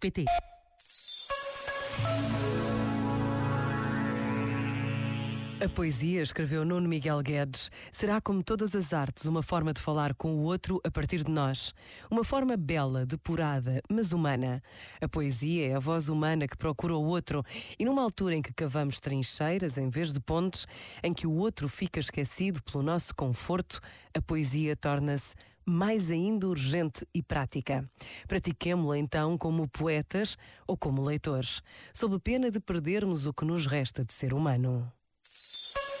pété. A poesia, escreveu Nuno Miguel Guedes, será como todas as artes uma forma de falar com o outro a partir de nós. Uma forma bela, depurada, mas humana. A poesia é a voz humana que procura o outro e numa altura em que cavamos trincheiras em vez de pontes, em que o outro fica esquecido pelo nosso conforto, a poesia torna-se mais ainda urgente e prática. Pratiquemo-la então como poetas ou como leitores, sob pena de perdermos o que nos resta de ser humano.